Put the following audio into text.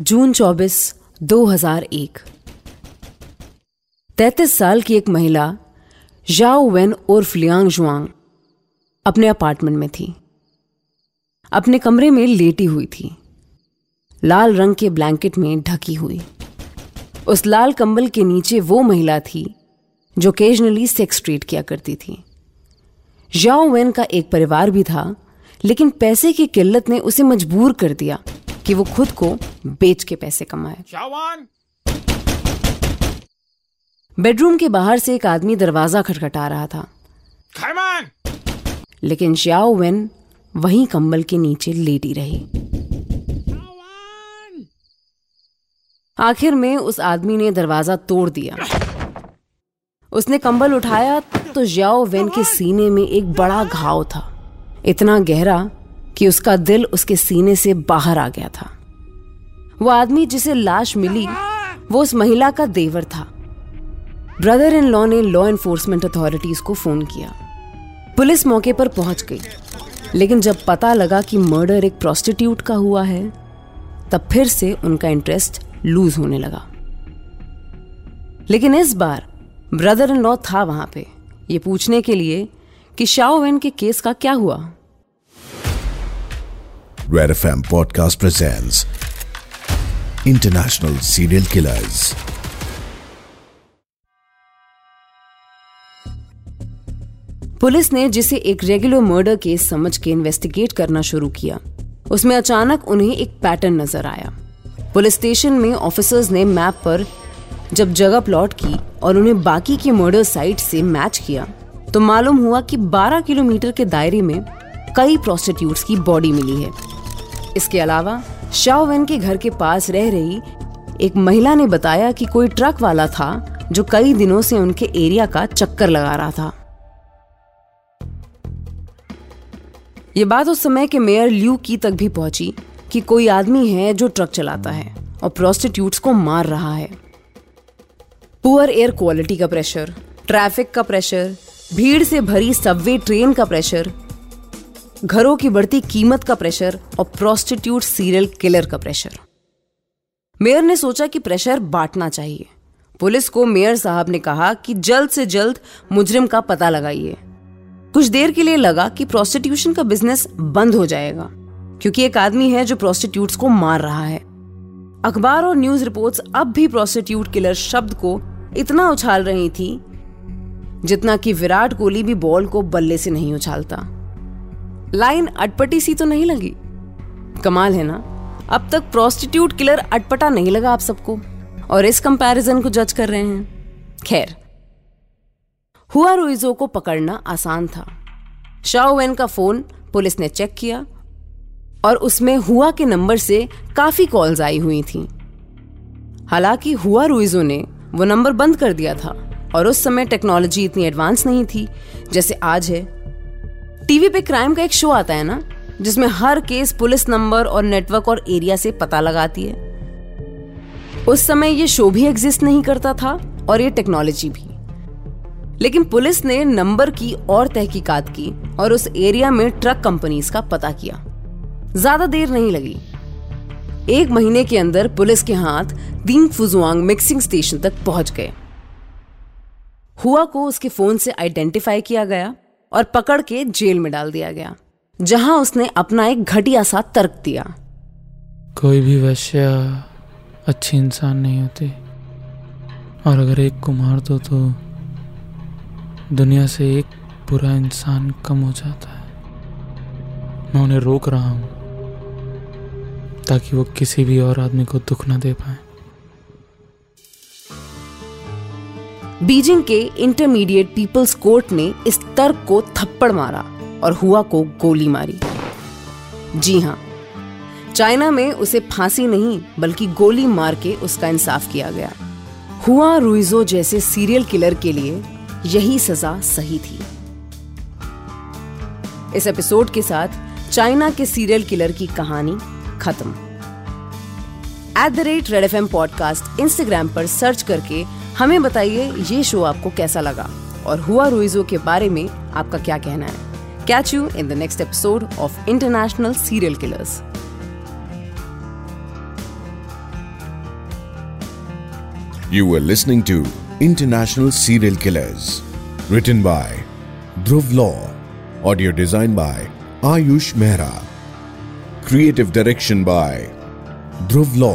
जून 24, 2001 तैतीस साल की एक महिला जाओ वेन उर्फ़ लियांग जुआंग अपने अपार्टमेंट में थी। अपने कमरे में लेटी हुई थी। लाल रंग के ब्लैंकेट में ढकी हुई। उस लाल कंबल के नीचे वो महिला थी जो ओकेजनली सेक्स ट्रीट किया करती थी। जाओ वेन का एक परिवार भी था लेकिन पैसे की किल्लत ने उसे मजबूर कर दिया। कि वो खुद को बेच के पैसे कमाए। बेडरूम के बाहर से एक आदमी दरवाज़ा खटखटा रहा था। लेकिन श्याओ वेन वहीं कंबल के नीचे लेटी रही। आखिर में उस आदमी ने दरवाज़ा तोड़ दिया। उसने कंबल उठाया तो जियाओ वेन के सीने में एक बड़ा घाव था। इतना गहरा कि उसका दिल उसके सीने से बाहर आ गया था। वो आदमी जिसे लाश मिली, वो उस महिला का देवर था। ब्रदर इन लॉ ने लॉ एनफोर्समेंट अथॉरिटीज को फ़ोन किया। पुलिस मौके पर पहुँच गई। लेकिन जब पता लगा कि मर्डर एक प्रोस्टिट्यूट का हुआ है, तब फिर से उनका इंटरेस्ट लूज होने लगा। लेकिन इस बार ब्रदर इन लॉ था वहाँ पे। ये पूछने के लिए कि शाओवेन के केस का क्या हुआ? Red FM Podcast presents International Serial Killers. Police ने जिसे एक रेगुलर मर्डर केस समझ के इन्वेस्टिगेट करना शुरू किया। उसमें अचानक उन्हें एक पैटर्न नज़र आया। पुलिस स्टेशन में ऑफिसर्स ने मैप पर जब जगह प्लॉट की और उन्हें बाकी की मर्डर साइट से मैच किया तो मालूम हुआ कि 12 किलोमीटर के दायरे में कई प्रोस्टिट्यूट्स की बॉडी मिली है। इसके अलावा, शाओवेन के घर के पास रह रही एक महिला ने बताया कि कोई ट्रक वाला था जो कई दिनों से उनके एरिया का चक्कर लगा रहा था। ये बात उस समय के मेयर ल्यू की तक भी पहुँची कि कोई आदमी है जो ट्रक चलाता है और प्रोस्टिट्यूट्स को मार रहा है। पुअर एयर क्वालिटी का प्रेशर ट्रैफ़िक का प्रेशर भीड़ से भरी सबवे ट्रेन का प्रेशर घरों की बढ़ती कीमत का प्रेशर और प्रोस्टिट्यूट सीरियल किलर का प्रेशर मेयर ने सोचा कि प्रेशर बांटना चाहिए। पुलिस को मेयर साहब ने कहा कि जल्द से जल्द मुजरिम का पता लगाइए। कुछ देर के लिए लगा कि प्रोस्टिट्यूशन का बिज़नेस बंद हो जाएगा, क्योंकि एक आदमी है जो प्रोस्टिट्यूट्स को मार रहा है। अखबार और न्यूज़ रिपोर्ट्स अब भी प्रोस्टिट्यूट किलर शब्द को इतना उछाल रही थी, जितना कि विराट कोहली भी बॉल को बल्ले से नहीं उछालता। लाइन अटपटी सी तो नहीं लगी। कमाल है ना? अब तक प्रोस्टिट्यूट किलर अटपटा नहीं लगा आप सबको। और इस कंपैरिजन को जज कर रहे हैं। खैर, हुआ रुइजो को पकड़ना आसान था। शाओवेन का फ़ोन पुलिस ने चेक किया और उसमें हुआ के नंबर से काफ़ी कॉल्स आई हुई थी। हालाँकि हुआ रुइजो ने वो नंबर बंद कर दिया था और उस समय टेक्नोलॉजी इतनी एडवांस नहीं थी जैसे आज है। टीवी पे क्राइम का एक शो आता है ना, जिसमें हर केस पुलिस नंबर और नेटवर्क और एरिया से पता लगाती है। उस समय ये शो भी एग्जिस्ट नहीं करता था और ये टेक्नोलॉजी भी। लेकिन पुलिस ने नंबर की और तहकीकात की और उस एरिया में ट्रक कंपनीज़ का पता किया। ज़्यादा देर नहीं लगी। एक महीने के अंदर पुलिस के हाथ दीन फुजुआंग मिक्सिंग स्टेशन तक पहुँच गए। हुआ को उसके फ़ोन से आइडेंटिफाई किया गया। और पकड़ के जेल में डाल दिया गया, जहाँ उसने अपना एक घटिया सा तर्क दिया। कोई भी वैश्य अच्छी इंसान नहीं होती। और अगर एक को मार दो तो दुनिया से एक बुरा इंसान कम हो जाता है। मैं उन्हें रोक रहा हूँ, ताकि वो किसी भी और आदमी को दुख ना दे पाए। बीजिंग के इंटरमीडिएट पीपल्स कोर्ट ने इस तर्क को थप्पड़ मारा और हुआ को गोली मारी। जी हाँ, चाइना में उसे फांसी नहीं, बल्कि गोली मार के उसका इंसाफ किया गया। हुआ रुइजो जैसे सीरियल किलर के लिए यही सजा सही थी। इस एपिसोड के साथ चाइना के सीरियल किलर की कहानी खत्म। At the rate Red F M podcast Instagram पर सर्च करके हमें बताइए ये शो आपको कैसा लगा? और हुआ रुइजो के बारे में आपका क्या कहना है? Catch you in the next episode of international serial killers you are listening to international serial killers written by Dhruv Law audio design by Ayush Mehra creative direction by Dhruv Law